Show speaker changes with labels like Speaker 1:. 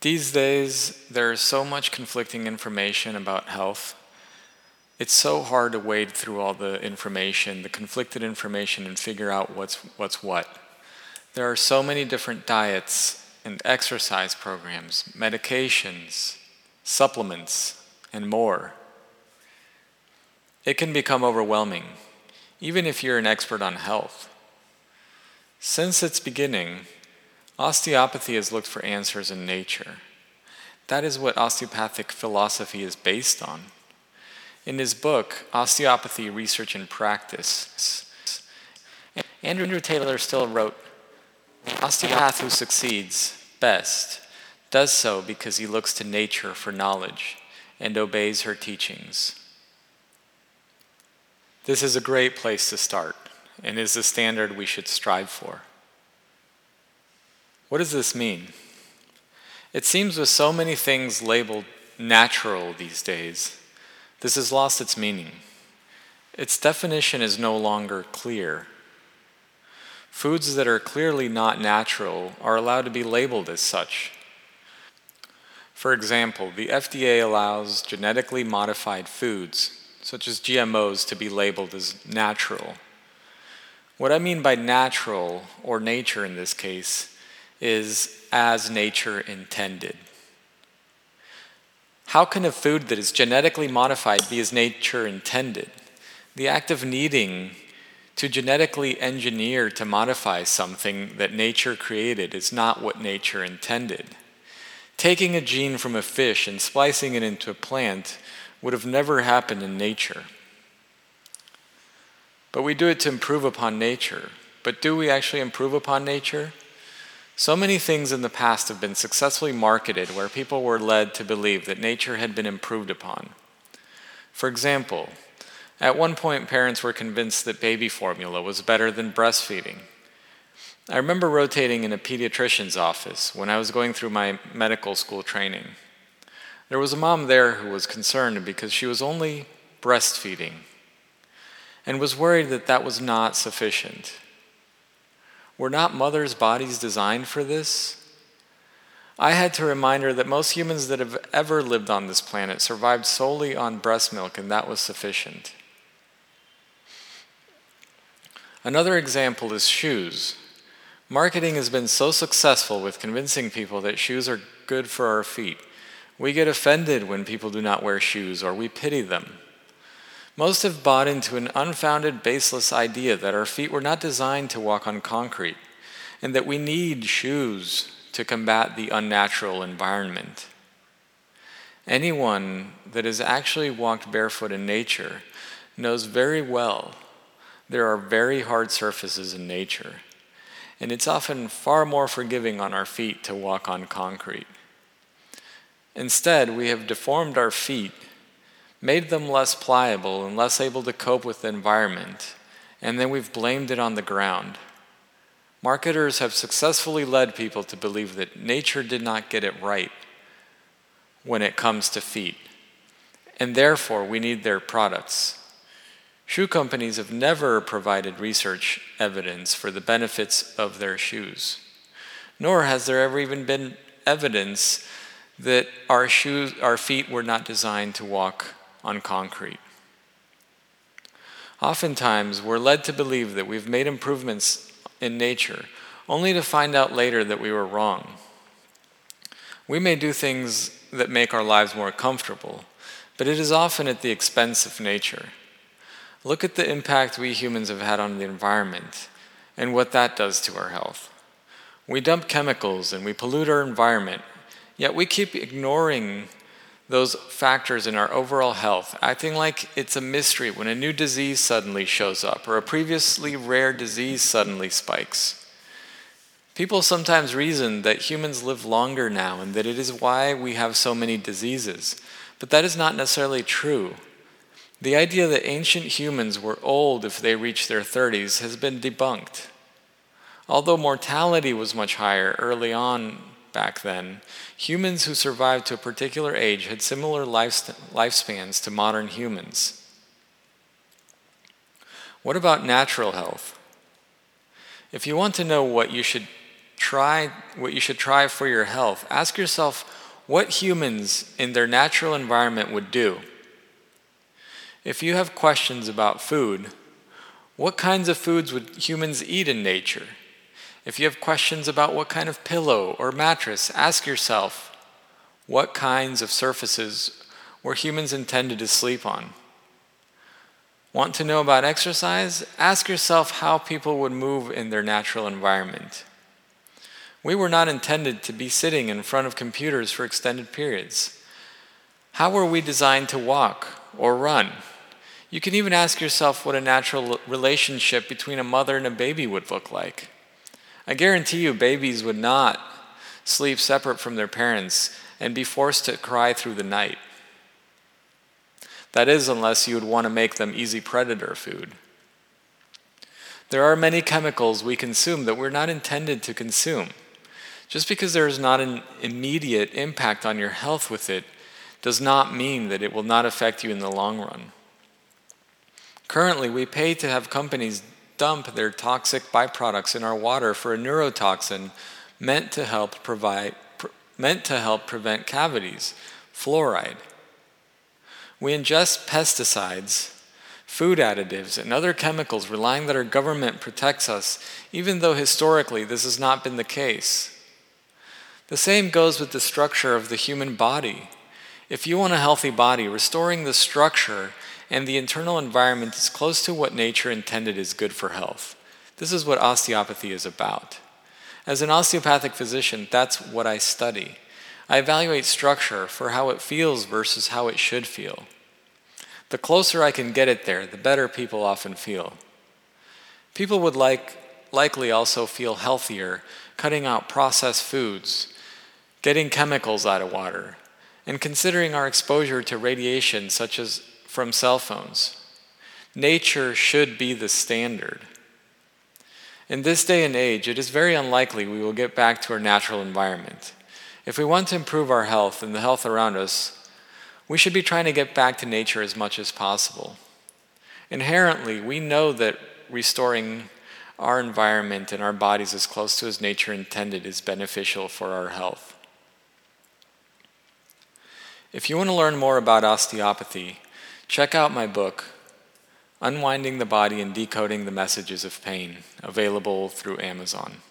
Speaker 1: These days, there is so much conflicting information about health. It's so hard to wade through all the information, the conflicted information, and figure out what's, what's what. There are so many different diets and exercise programs, medications, supplements, and more. It can become overwhelming, even if you're an expert on health. Since its beginning, osteopathy has looked for answers in nature. That is what osteopathic philosophy is based on. In his book, Osteopathy Research and Practice, Andrew Taylor Still wrote Osteopath who succeeds best does so because he looks to nature for knowledge and obeys her teachings. This is a great place to start and is the standard we should strive for. What does this mean? It seems with so many things labeled natural these days, this has lost its meaning. Its definition is no longer clear. Foods that are clearly not natural are allowed to be labeled as such. For example, the FDA allows genetically modified foods, such as GMOs, to be labeled as natural. What I mean by natural, or nature in this case, is as nature intended. How can a food that is genetically modified be as nature intended? The act of needing to genetically engineer to modify something that nature created is not what nature intended. Taking a gene from a fish and splicing it into a plant would have never happened in nature. But we do it to improve upon nature. But do we actually improve upon nature? So many things in the past have been successfully marketed where people were led to believe that nature had been improved upon. For example, at one point, parents were convinced that baby formula was better than breastfeeding. I remember rotating in a pediatrician's office when I was going through my medical school training. There was a mom there who was concerned because she was only breastfeeding and was worried that that was not sufficient. Were not mothers' bodies designed for this? I had to remind her that most humans that have ever lived on this planet survived solely on breast milk, and that was sufficient. Another example is shoes. Marketing has been so successful with convincing people that shoes are good for our feet. We get offended when people do not wear shoes or we pity them. Most have bought into an unfounded, baseless idea that our feet were not designed to walk on concrete and that we need shoes to combat the unnatural environment. Anyone that has actually walked barefoot in nature knows very well there are very hard surfaces in nature, and it's often far more forgiving on our feet to walk on concrete. Instead, we have deformed our feet, made them less pliable and less able to cope with the environment, and then we've blamed it on the ground. Marketers have successfully led people to believe that nature did not get it right when it comes to feet, and therefore we need their products. Shoe companies have never provided research evidence for the benefits of their shoes, nor has there ever even been evidence that our shoes, our feet were not designed to walk on concrete. Oftentimes, we're led to believe that we've made improvements in nature, only to find out later that we were wrong. We may do things that make our lives more comfortable, but it is often at the expense of nature. Look at the impact we humans have had on the environment and what that does to our health. We dump chemicals and we pollute our environment, yet we keep ignoring those factors in our overall health, acting like it's a mystery when a new disease suddenly shows up or a previously rare disease suddenly spikes. People sometimes reason that humans live longer now and that it is why we have so many diseases, but that is not necessarily true. The idea that ancient humans were old if they reached their 30s has been debunked. Although mortality was much higher early on back then, humans who survived to a particular age had similar lifespans to modern humans. What about natural health? If you want to know what you should try what you should try for your health, ask yourself what humans in their natural environment would do. If you have questions about food, what kinds of foods would humans eat in nature? If you have questions about what kind of pillow or mattress, ask yourself what kinds of surfaces were humans intended to sleep on? Want to know about exercise? Ask yourself how people would move in their natural environment. We were not intended to be sitting in front of computers for extended periods. How were we designed to walk or run? You can even ask yourself what a natural relationship between a mother and a baby would look like. I guarantee you, babies would not sleep separate from their parents and be forced to cry through the night. That is, unless you would want to make them easy predator food. There are many chemicals we consume that we're not intended to consume. Just because there is not an immediate impact on your health with it does not mean that it will not affect you in the long run. Currently, we pay to have companies dump their toxic byproducts in our water for a neurotoxin meant to help provide meant to help prevent cavities, fluoride. We ingest pesticides, food additives, and other chemicals relying that our government protects us, even though historically this has not been the case. The same goes with the structure of the human body. If you want a healthy body, restoring the structure and the internal environment is close to what nature intended is good for health. This is what osteopathy is about. As an osteopathic physician, that's what I study. I evaluate structure for how it feels versus how it should feel. The closer I can get it there, the better people often feel. People would like, likely also feel healthier, cutting out processed foods, getting chemicals out of water, and considering our exposure to radiation such as from cell phones. Nature should be the standard. In this day and age, it is very unlikely we will get back to our natural environment. If we want to improve our health and the health around us, we should be trying to get back to nature as much as possible. Inherently, we know that restoring our environment and our bodies as close to as nature intended is beneficial for our health. If you want to learn more about osteopathy, Check out my book, Unwinding the Body and Decoding the Messages of Pain, available through Amazon.